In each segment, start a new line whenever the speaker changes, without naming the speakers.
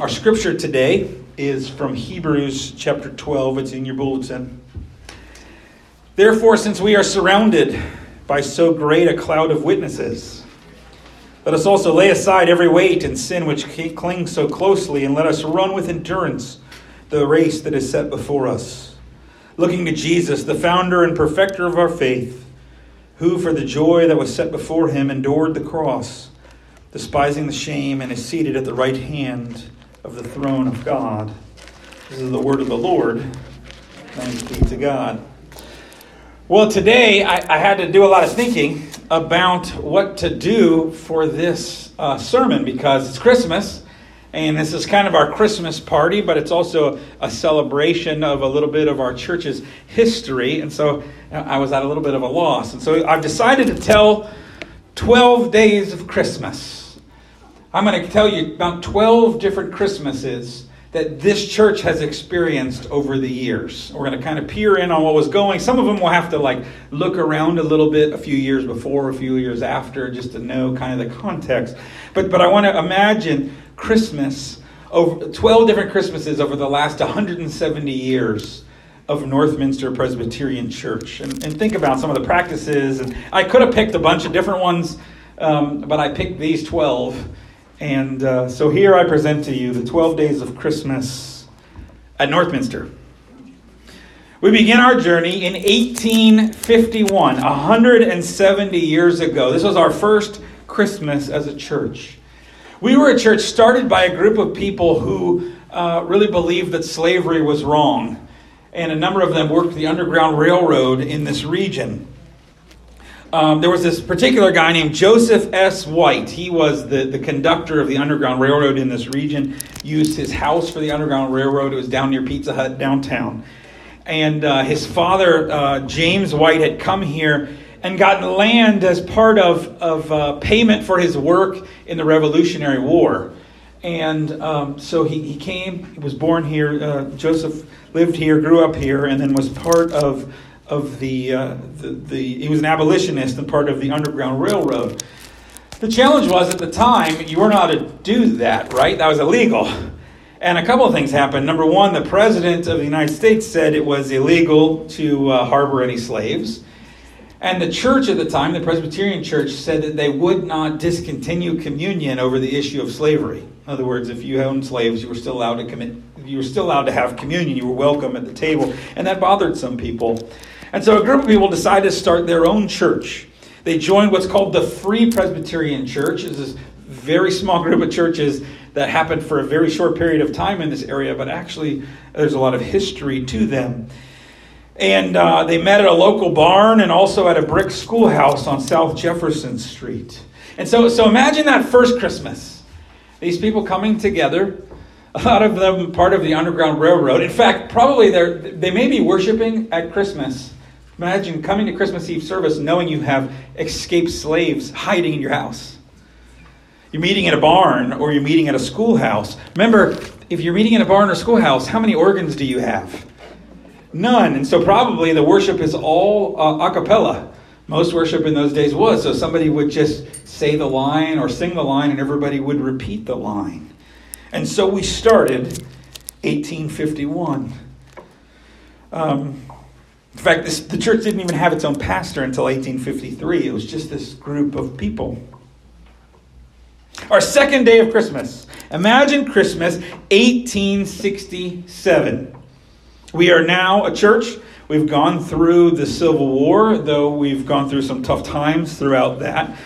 Our scripture today is from Hebrews chapter 12. It's in your bulletin. Therefore, since we are surrounded by so great a cloud of witnesses, let us also lay aside every weight and sin which clings so closely, and let us run with endurance the race that is set before us, looking to Jesus, the founder and perfecter of our faith, who, for the joy that was set before him, endured the cross, despising the shame, and is seated at the right hand of the throne of God. This is the word of the Lord. Thanks be to God. Well, today I, I had to do a lot of thinking about what to do for this uh, sermon because it's Christmas. And this is kind of our Christmas party, but it's also a celebration of a little bit of our church's history. And so I was at a little bit of a loss. And so I've decided to tell 12 days of Christmas. I'm going to tell you about 12 different Christmases that this church has experienced over the years. We're going to kind of peer in on what was going. Some of them will have to like look around a little bit a few years before, a few years after, just to know kind of the context. But but I want to imagine Christmas over 12 different Christmases over the last 170 years of Northminster Presbyterian Church, and, and think about some of the practices. And I could have picked a bunch of different ones, um, but I picked these 12 and uh, so here I present to you the 12 days of Christmas at Northminster. We begin our journey in 1851, 170 years ago. This was our first Christmas as a church. We were a church started by a group of people who uh, really believed that slavery was wrong, and a number of them worked the Underground Railroad in this region. Um, there was this particular guy named Joseph S. White. He was the, the conductor of the Underground Railroad in this region, used his house for the Underground Railroad. It was down near Pizza Hut downtown. And uh, his father, uh, James White, had come here and gotten land as part of, of uh, payment for his work in the Revolutionary War. And um, so he, he came, he was born here. Uh, Joseph lived here, grew up here, and then was part of of the, uh, the, the, he was an abolitionist and part of the Underground Railroad. The challenge was at the time, you weren't allowed to do that, right? That was illegal. And a couple of things happened. Number one, the President of the United States said it was illegal to uh, harbor any slaves. And the church at the time, the Presbyterian Church, said that they would not discontinue communion over the issue of slavery. In other words, if you owned slaves, you were still allowed to commit, you were still allowed to have communion. You were welcome at the table, and that bothered some people. And so a group of people decided to start their own church. They joined what's called the Free Presbyterian Church. It's this very small group of churches that happened for a very short period of time in this area, but actually there's a lot of history to them. And uh, they met at a local barn and also at a brick schoolhouse on South Jefferson Street. And so, so imagine that first Christmas. These people coming together a lot of them part of the Underground Railroad. In fact, probably they they may be worshiping at Christmas Imagine coming to Christmas Eve service knowing you have escaped slaves hiding in your house. You're meeting in a barn or you're meeting at a schoolhouse. Remember, if you're meeting in a barn or schoolhouse, how many organs do you have? None. And so probably the worship is all uh, a cappella. Most worship in those days was. So somebody would just say the line or sing the line and everybody would repeat the line. And so we started 1851. Um, in fact, this, the church didn't even have its own pastor until 1853. It was just this group of people. Our second day of Christmas. Imagine Christmas 1867. We are now a church. We've gone through the Civil War, though we've gone through some tough times throughout that.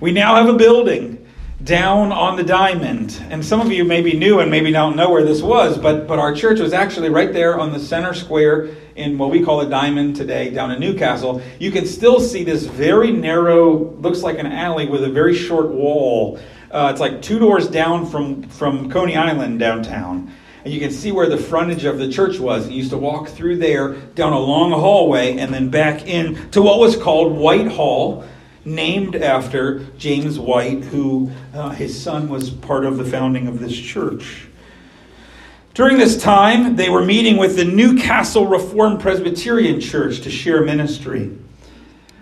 We now have a building down on the diamond. And some of you maybe knew and maybe don't know where this was, but, but our church was actually right there on the center square in what we call a diamond today down in Newcastle. You can still see this very narrow, looks like an alley with a very short wall. Uh, it's like two doors down from, from Coney Island downtown. And you can see where the frontage of the church was. You used to walk through there down a long hallway and then back in to what was called White Hall named after James White, who uh, his son was part of the founding of this church. During this time, they were meeting with the Newcastle Reformed Presbyterian Church to share ministry.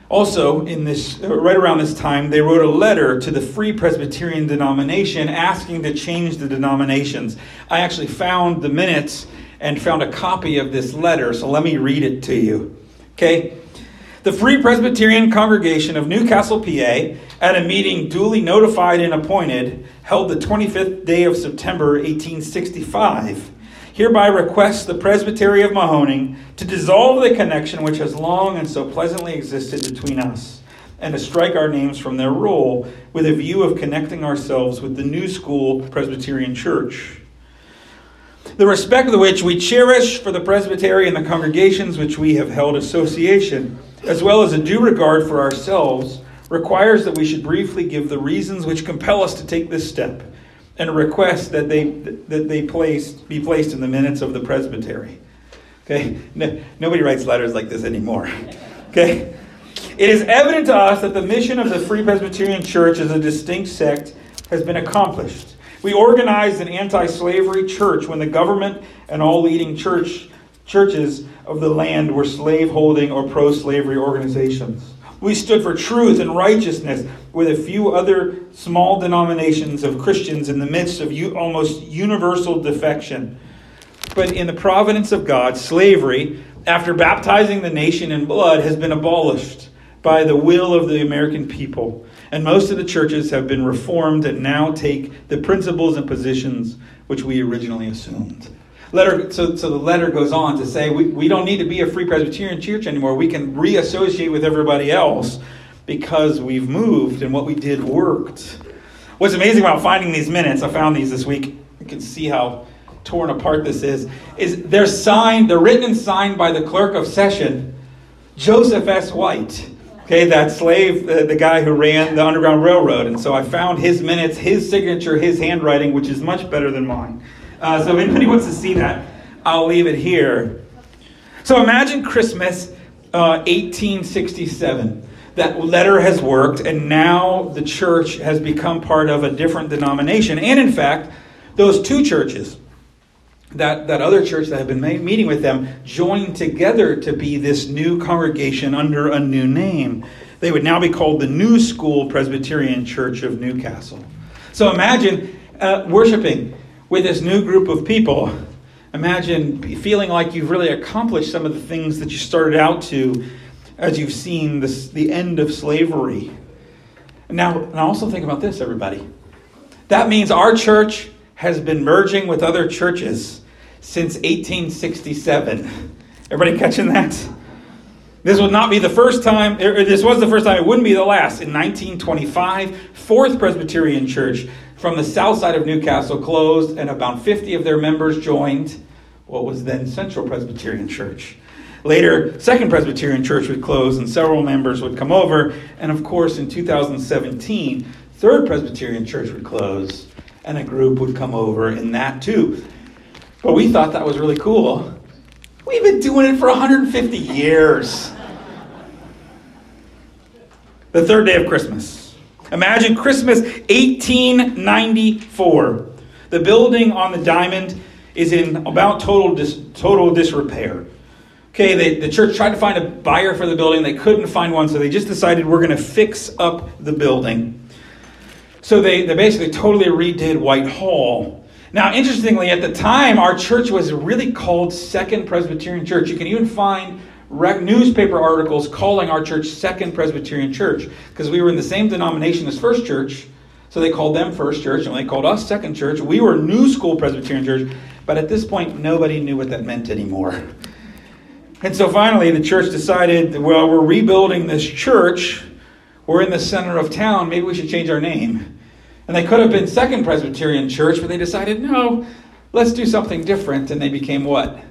Also, in this, right around this time, they wrote a letter to the Free Presbyterian denomination asking to change the denominations. I actually found the minutes and found a copy of this letter, so let me read it to you. Okay? The Free Presbyterian Congregation of Newcastle, PA, at a meeting duly notified and appointed, held the 25th day of September, 1865 hereby requests the Presbytery of Mahoning to dissolve the connection which has long and so pleasantly existed between us, and to strike our names from their roll with a view of connecting ourselves with the new school Presbyterian Church. The respect which we cherish for the presbytery and the congregations which we have held association, as well as a due regard for ourselves, requires that we should briefly give the reasons which compel us to take this step and a request that they that they placed be placed in the minutes of the presbytery. Okay, no, nobody writes letters like this anymore. Okay, it is evident to us that the mission of the Free Presbyterian Church as a distinct sect has been accomplished. We organized an anti-slavery church when the government and all leading church churches of the land were slave-holding or pro-slavery organizations. We stood for truth and righteousness with a few other small denominations of Christians in the midst of almost universal defection. But in the providence of God, slavery, after baptizing the nation in blood, has been abolished by the will of the American people. And most of the churches have been reformed and now take the principles and positions which we originally assumed letter, so, so the letter goes on to say we, we don't need to be a free Presbyterian church anymore. We can reassociate with everybody else because we've moved and what we did worked. What's amazing about finding these minutes, I found these this week. You can see how torn apart this is. Is they're signed, they're written and signed by the clerk of session, Joseph S. White. Okay, that slave, uh, the guy who ran the Underground Railroad. And so I found his minutes, his signature, his handwriting, which is much better than mine. Uh, so if anybody wants to see that, I'll leave it here. So imagine Christmas uh, 1867. That letter has worked, and now the church has become part of a different denomination. And in fact, those two churches, that, that other church that had been meeting with them, joined together to be this new congregation under a new name. They would now be called the New School Presbyterian Church of Newcastle. So imagine uh, worshiping with this new group of people, imagine feeling like you've really accomplished some of the things that you started out to as you've seen this, the end of slavery. Now, and also think about this, everybody. That means our church has been merging with other churches since 1867. Everybody catching that? This would not be the first time, er, this was the first time, it wouldn't be the last. In 1925, Fourth Presbyterian Church from the south side of Newcastle closed, and about 50 of their members joined what was then Central Presbyterian Church. Later, Second Presbyterian Church would close, and several members would come over. And of course, in 2017, Third Presbyterian Church would close, and a group would come over in that too. But we thought that was really cool. We've been doing it for 150 years. The third day of Christmas. Imagine Christmas 1894. The building on the diamond is in about total, dis, total disrepair. Okay, they, the church tried to find a buyer for the building. They couldn't find one, so they just decided we're going to fix up the building. So they, they basically totally redid White Hall. Now, interestingly, at the time, our church was really called Second Presbyterian Church. You can even find newspaper articles calling our church Second Presbyterian Church because we were in the same denomination as First Church. So they called them First Church and they called us Second Church. We were New School Presbyterian Church, but at this point, nobody knew what that meant anymore. And so finally, the church decided, well, we're rebuilding this church. We're in the center of town. Maybe we should change our name. And they could have been Second Presbyterian Church, but they decided, no, let's do something different. And they became what?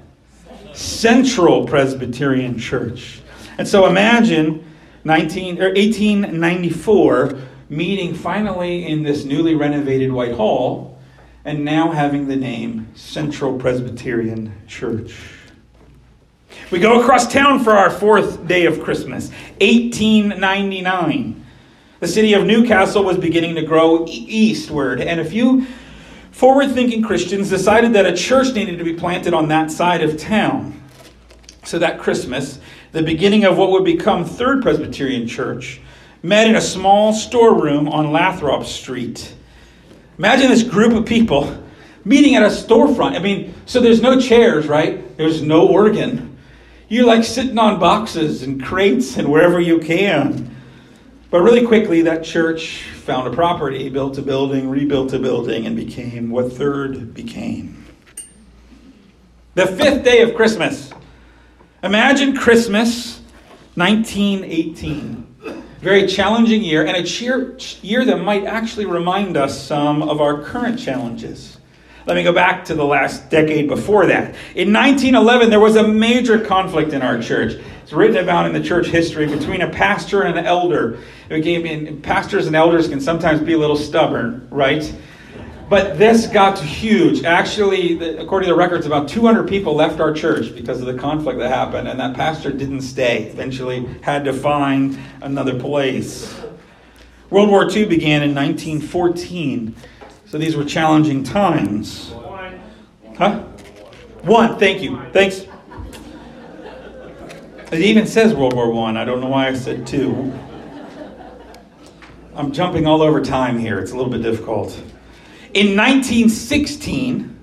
Central Presbyterian Church. And so imagine 19, or 1894 meeting finally in this newly renovated White Hall and now having the name Central Presbyterian Church. We go across town for our fourth day of Christmas, 1899. The city of Newcastle was beginning to grow eastward, and a few forward thinking Christians decided that a church needed to be planted on that side of town. So that Christmas, the beginning of what would become Third Presbyterian Church, met in a small storeroom on Lathrop Street. Imagine this group of people meeting at a storefront. I mean, so there's no chairs, right? There's no organ. You're like sitting on boxes and crates and wherever you can. But really quickly, that church found a property, built a building, rebuilt a building, and became what Third became. The fifth day of Christmas. Imagine Christmas 1918. Very challenging year, and a cheer, year that might actually remind us some of our current challenges. Let me go back to the last decade before that. In 1911, there was a major conflict in our church. It's written about in the church history between a pastor and an elder. It became, pastors and elders can sometimes be a little stubborn, right? But this got huge. Actually, according to the records, about 200 people left our church because of the conflict that happened, and that pastor didn't stay. Eventually, had to find another place. World War II began in 1914. So these were challenging times. Huh? One, thank you. Thanks. It even says World War One. I. I don't know why I said two. I'm jumping all over time here. It's a little bit difficult. In 1916,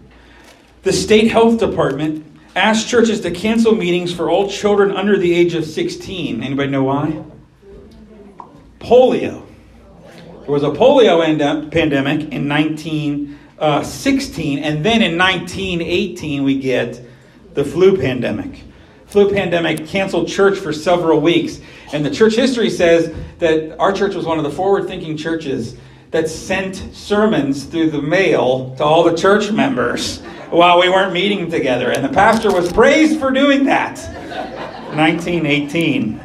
the state health department asked churches to cancel meetings for all children under the age of 16. Anybody know why? Polio. There was a polio pandemic in 1916, uh, and then in 1918 we get the flu pandemic. Flu pandemic canceled church for several weeks, and the church history says that our church was one of the forward-thinking churches that sent sermons through the mail to all the church members while we weren't meeting together, and the pastor was praised for doing that. 1918.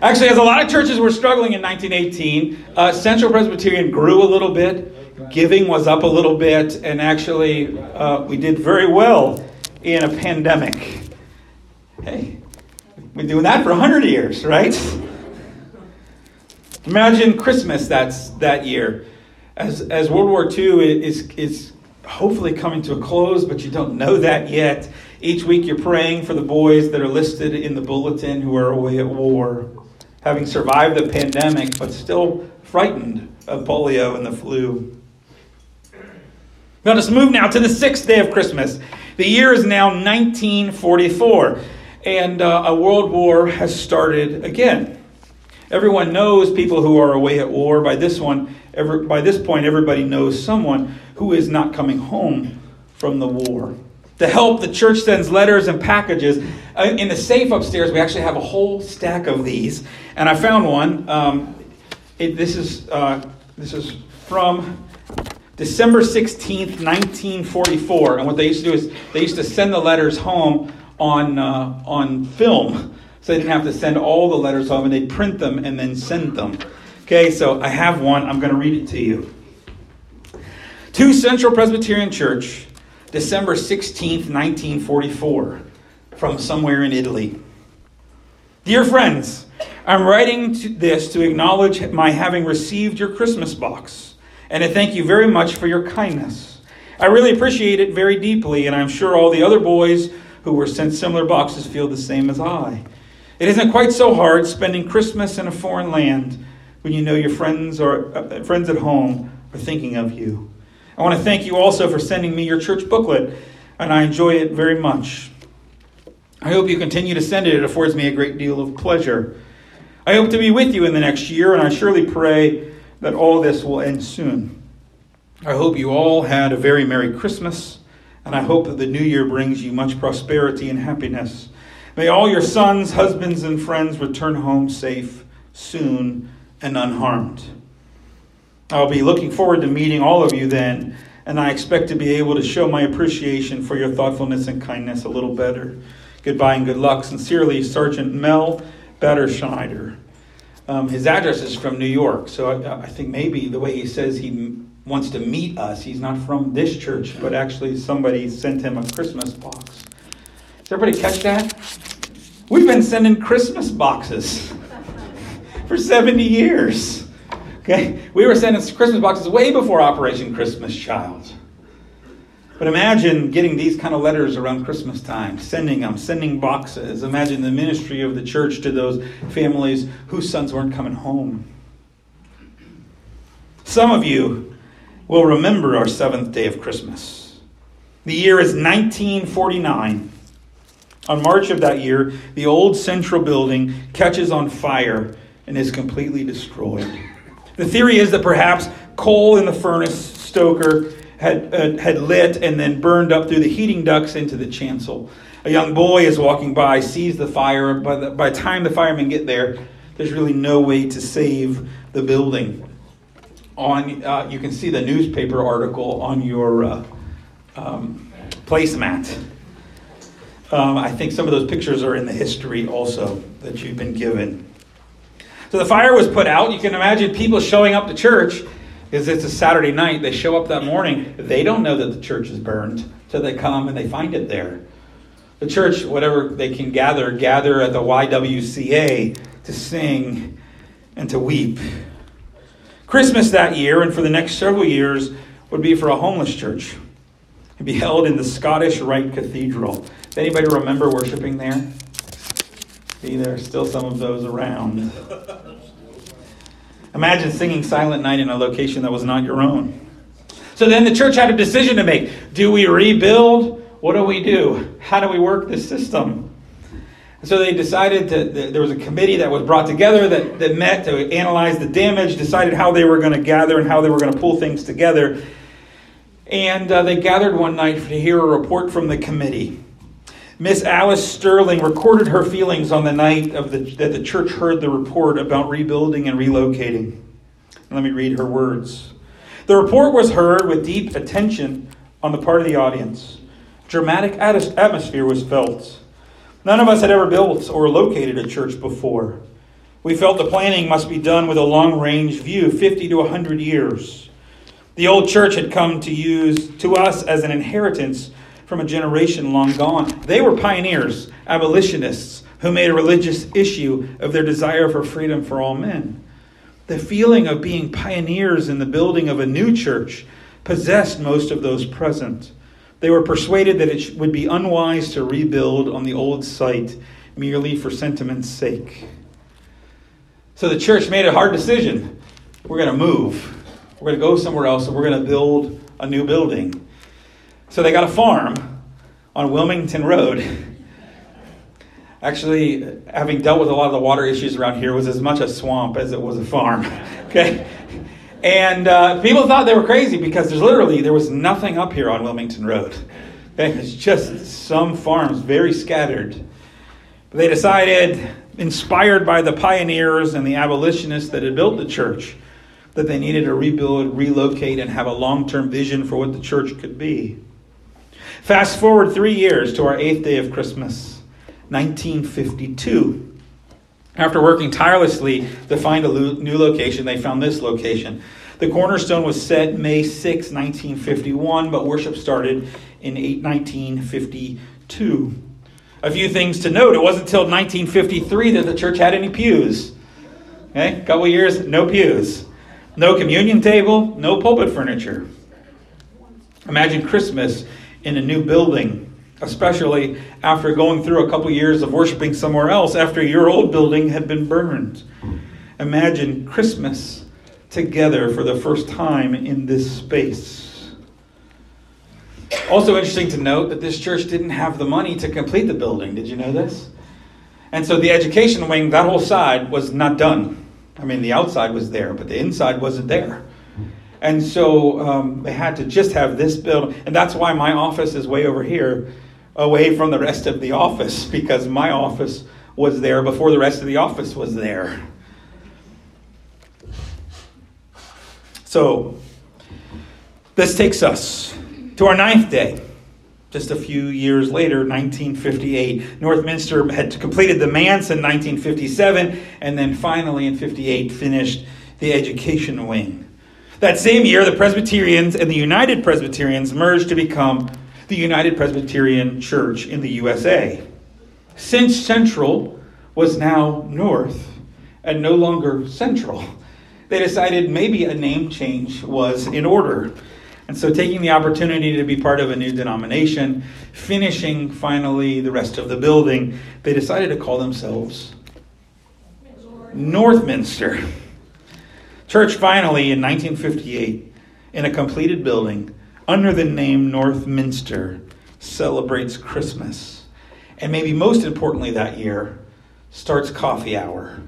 Actually, as a lot of churches were struggling in 1918, uh, Central Presbyterian grew a little bit, giving was up a little bit, and actually, uh, we did very well in a pandemic. Hey, been doing that for 100 years, right? Imagine Christmas that's that year. As, as World War II is, is hopefully coming to a close, but you don't know that yet. Each week you're praying for the boys that are listed in the bulletin who are away at war having survived the pandemic, but still frightened of polio and the flu. Let us move now to the sixth day of Christmas. The year is now 1944, and uh, a world war has started again. Everyone knows people who are away at war. By this one, every, by this point, everybody knows someone who is not coming home from the war. To help, the church sends letters and packages. Uh, in the safe upstairs, we actually have a whole stack of these, and I found one. Um, it, this is uh, this is from December sixteenth, nineteen forty-four. And what they used to do is they used to send the letters home on uh, on film, so they didn't have to send all the letters home, and they'd print them and then send them. Okay, so I have one. I'm going to read it to you. To Central Presbyterian Church. December 16th, 1944, from somewhere in Italy. Dear friends, I'm writing to this to acknowledge my having received your Christmas box and to thank you very much for your kindness. I really appreciate it very deeply, and I'm sure all the other boys who were sent similar boxes feel the same as I. It isn't quite so hard spending Christmas in a foreign land when you know your friends or uh, friends at home are thinking of you. I want to thank you also for sending me your church booklet, and I enjoy it very much. I hope you continue to send it. It affords me a great deal of pleasure. I hope to be with you in the next year, and I surely pray that all this will end soon. I hope you all had a very Merry Christmas, and I hope that the new year brings you much prosperity and happiness. May all your sons, husbands, and friends return home safe, soon, and unharmed. I'll be looking forward to meeting all of you then, and I expect to be able to show my appreciation for your thoughtfulness and kindness a little better. Goodbye and good luck. Sincerely, Sergeant Mel Batterschneider. Um, his address is from New York, so I, I, think maybe the way he says he wants to meet us, he's not from this church, but actually somebody sent him a Christmas box. Does everybody catch that? We've been sending Christmas boxes for 70 years. Okay? We were sending Christmas boxes way before Operation Christmas Child. But imagine getting these kind of letters around Christmas time, sending them, sending boxes. Imagine the ministry of the church to those families whose sons weren't coming home. Some of you will remember our seventh day of Christmas. The year is 1949. On March of that year, the old central building catches on fire and is completely destroyed. The theory is that perhaps coal in the furnace stoker had, uh, had lit and then burned up through the heating ducts into the chancel. A young boy is walking by, sees the fire. By the, by the time the firemen get there, there's really no way to save the building. On, uh, you can see the newspaper article on your uh, um, placemat. Um, I think some of those pictures are in the history also that you've been given. So the fire was put out. You can imagine people showing up to church because it's a Saturday night. They show up that morning. They don't know that the church is burned so they come and they find it there. The church, whatever they can gather, gather at the YWCA to sing and to weep. Christmas that year and for the next several years would be for a homeless church. It'd be held in the Scottish Rite Cathedral. Does anybody remember worshiping there? See, there are still some of those around. Imagine singing Silent Night in a location that was not your own. So then the church had a decision to make. Do we rebuild? What do we do? How do we work this system? So they decided that there was a committee that was brought together that, that met to analyze the damage, decided how they were going to gather and how they were going to pull things together. And uh, they gathered one night to hear a report from the committee. Miss Alice Sterling recorded her feelings on the night of the, that the church heard the report about rebuilding and relocating. Let me read her words. The report was heard with deep attention on the part of the audience. Dramatic atmosphere was felt. None of us had ever built or located a church before. We felt the planning must be done with a long range view, 50 to 100 years. The old church had come to use to us as an inheritance from a generation long gone. They were pioneers, abolitionists, who made a religious issue of their desire for freedom for all men. The feeling of being pioneers in the building of a new church possessed most of those present. They were persuaded that it would be unwise to rebuild on the old site merely for sentiment's sake. So the church made a hard decision. We're going to move. We're going to go somewhere else and we're going to build a new building. So they got a farm on Wilmington Road. Actually, having dealt with a lot of the water issues around here, was as much a swamp as it was a farm. okay, and uh, people thought they were crazy because there's literally there was nothing up here on Wilmington Road. It's just some farms, very scattered. But they decided, inspired by the pioneers and the abolitionists that had built the church, that they needed to rebuild, relocate, and have a long-term vision for what the church could be. Fast forward three years to our eighth day of Christmas, 1952. After working tirelessly to find a new location, they found this location. The cornerstone was set May 6, 1951, but worship started in 1952. A few things to note it wasn't until 1953 that the church had any pews. Okay, a couple years, no pews. No communion table, no pulpit furniture. Imagine Christmas in a new building, especially after going through a couple years of worshiping somewhere else after your old building had been burned. Imagine Christmas together for the first time in this space. Also, interesting to note that this church didn't have the money to complete the building. Did you know this? And so the education wing, that whole side, was not done. I mean, the outside was there, but the inside wasn't there. And so um, they had to just have this build. And that's why my office is way over here, away from the rest of the office, because my office was there before the rest of the office was there. So this takes us to our ninth day. Just a few years later, 1958, Northminster had completed the manse in 1957, and then finally in 58 finished the education wing. That same year, the Presbyterians and the United Presbyterians merged to become the United Presbyterian Church in the USA. Since Central was now North and no longer Central, they decided maybe a name change was in order. And so, taking the opportunity to be part of a new denomination, finishing finally the rest of the building, they decided to call themselves Northminster. Church finally in 1958, in a completed building under the name Northminster, celebrates Christmas. And maybe most importantly that year, starts coffee hour.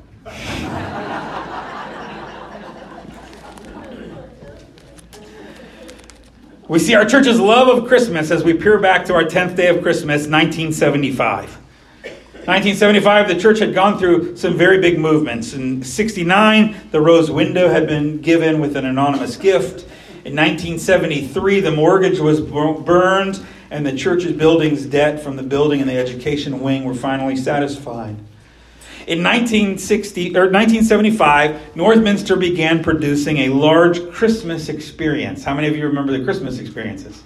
we see our church's love of Christmas as we peer back to our 10th day of Christmas, 1975. 1975, the church had gone through some very big movements. In 69, the rose window had been given with an anonymous gift. In 1973, the mortgage was burned, and the church's building's debt from the building and the education wing were finally satisfied. In 1960, or 1975, Northminster began producing a large Christmas experience. How many of you remember the Christmas experiences?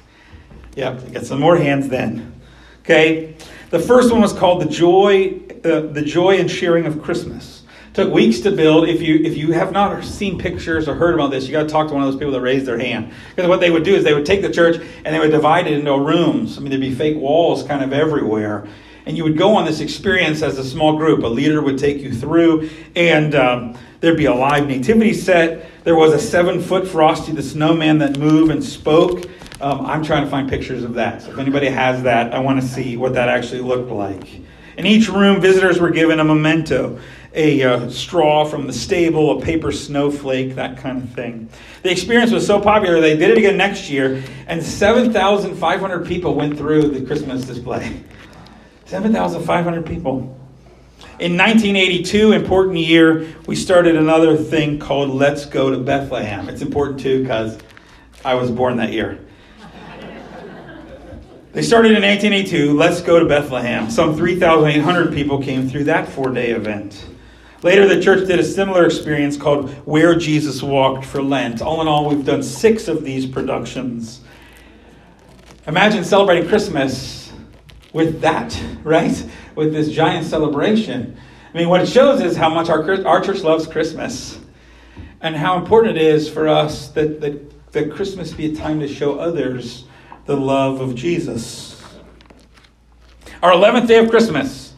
Yep, I got some more hands then. Okay, the first one was called the joy, uh, the joy and sharing of Christmas. Took weeks to build. If you if you have not seen pictures or heard about this, you got to talk to one of those people that raised their hand. Because what they would do is they would take the church and they would divide it into rooms. I mean, there'd be fake walls kind of everywhere, and you would go on this experience as a small group. A leader would take you through, and um, there'd be a live nativity set. There was a seven foot Frosty the Snowman that moved and spoke. Um, I'm trying to find pictures of that. So if anybody has that, I want to see what that actually looked like. In each room, visitors were given a memento a uh, straw from the stable, a paper snowflake, that kind of thing. The experience was so popular, they did it again next year, and 7,500 people went through the Christmas display. 7,500 people. In 1982, important year, we started another thing called Let's Go to Bethlehem. It's important too because I was born that year. They started in 1882, Let's Go to Bethlehem. Some 3,800 people came through that four day event. Later, the church did a similar experience called Where Jesus Walked for Lent. All in all, we've done six of these productions. Imagine celebrating Christmas with that, right? With this giant celebration. I mean, what it shows is how much our, our church loves Christmas and how important it is for us that, that, that Christmas be a time to show others the love of Jesus. Our 11th day of Christmas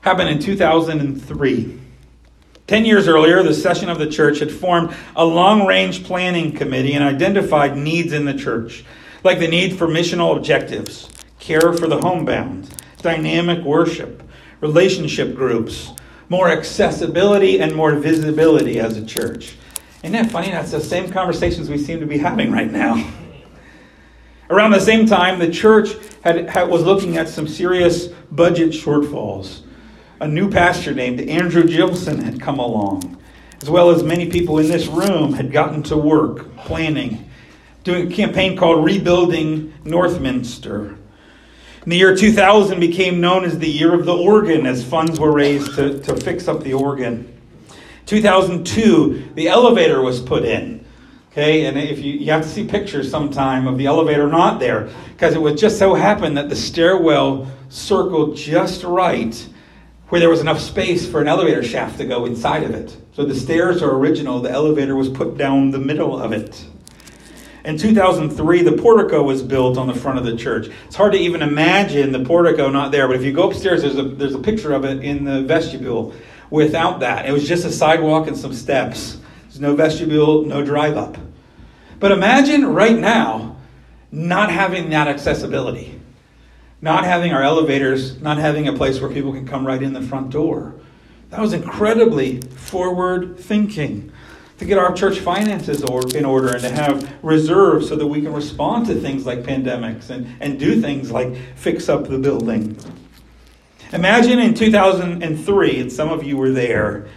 happened in 2003. Ten years earlier, the session of the church had formed a long range planning committee and identified needs in the church, like the need for missional objectives, care for the homebound, dynamic worship, relationship groups, more accessibility, and more visibility as a church. Isn't that funny? That's the same conversations we seem to be having right now. Around the same time, the church had, had, was looking at some serious budget shortfalls a new pastor named Andrew Gilson had come along, as well as many people in this room had gotten to work planning, doing a campaign called Rebuilding Northminster. In the year 2000 became known as the year of the organ as funds were raised to, to fix up the organ. 2002, the elevator was put in. Okay, and if you, you have to see pictures sometime of the elevator not there, because it would just so happen that the stairwell circled just right where there was enough space for an elevator shaft to go inside of it. So the stairs are original, the elevator was put down the middle of it. In 2003, the portico was built on the front of the church. It's hard to even imagine the portico not there, but if you go upstairs, there's a, there's a picture of it in the vestibule without that. It was just a sidewalk and some steps. There's no vestibule, no drive up. But imagine right now not having that accessibility not having our elevators, not having a place where people can come right in the front door. That was incredibly forward thinking to get our church finances in order and to have reserves so that we can respond to things like pandemics and, and do things like fix up the building. Imagine in 2003, and some of you were there,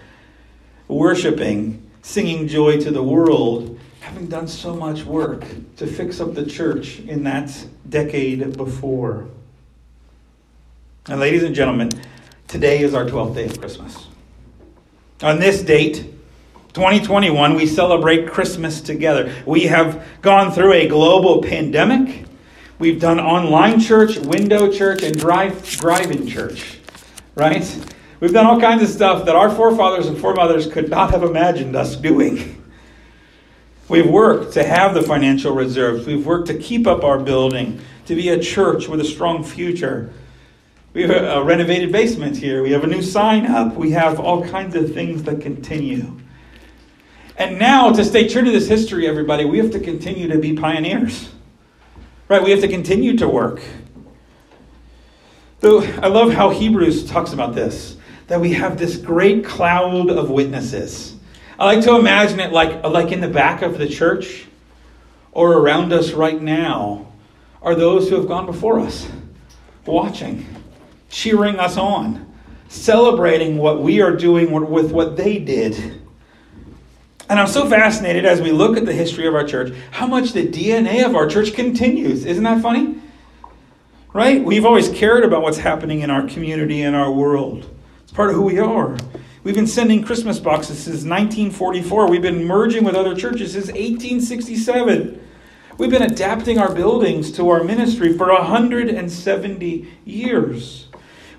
worshiping, singing joy to the world, having done so much work to fix up the church in that decade before. And ladies and gentlemen, today is our 12th day of Christmas. On this date, 2021, we celebrate Christmas together. We have gone through a global pandemic. We've done online church, window church, and drive drive-in church. Right? We've done all kinds of stuff that our forefathers and foremothers could not have imagined us doing. We've worked to have the financial reserves. We've worked to keep up our building, to be a church with a strong future. We have a, renovated basement here. We have a new sign up. We have all kinds of things that continue. And now, to stay true to this history, everybody, we have to continue to be pioneers. Right? We have to continue to work. So I love how Hebrews talks about this that we have this great cloud of witnesses. I like to imagine it like, like in the back of the church or around us right now are those who have gone before us, watching, cheering us on, celebrating what we are doing with what they did. And I'm so fascinated as we look at the history of our church, how much the DNA of our church continues. Isn't that funny? Right? We've always cared about what's happening in our community and our world. Part of who we are. We've been sending Christmas boxes since 1944. We've been merging with other churches since 1867. We've been adapting our buildings to our ministry for 170 years.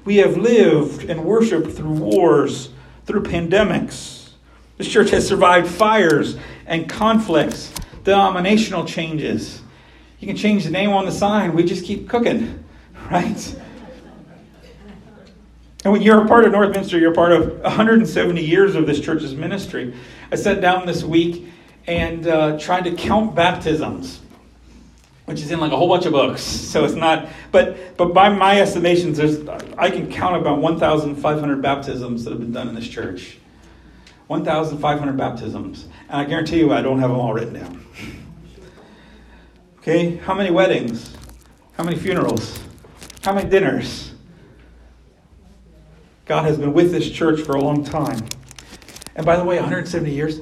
We have lived and worshiped through wars, through pandemics. This church has survived fires and conflicts, denominational changes. You can change the name on the sign, we just keep cooking, right? And when you're a part of Northminster, you're a part of 170 years of this church's ministry. I sat down this week and uh, tried to count baptisms, which is in like a whole bunch of books. So it's not, but but by my estimations, there's I can count about 1,500 baptisms that have been done in this church. 1,500 baptisms, and I guarantee you, I don't have them all written down. Okay, how many weddings? How many funerals? How many dinners? God has been with this church for a long time. And by the way, 170 years,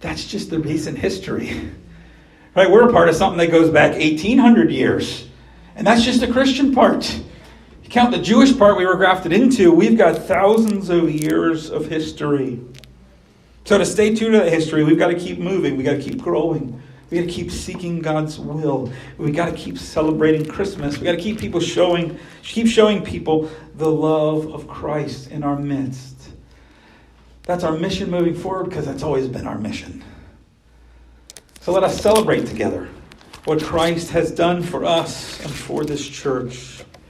that's just the recent history. Right? We're a part of something that goes back 1800 years. And that's just the Christian part. You count the Jewish part we were grafted into, we've got thousands of years of history. So to stay tuned to that history, we've got to keep moving, we've got to keep growing. We got to keep seeking God's will. We got to keep celebrating Christmas. We got to keep people showing, keep showing people the love of Christ in our midst. That's our mission moving forward because that's always been our mission. So let us celebrate together what Christ has done for us and for this church.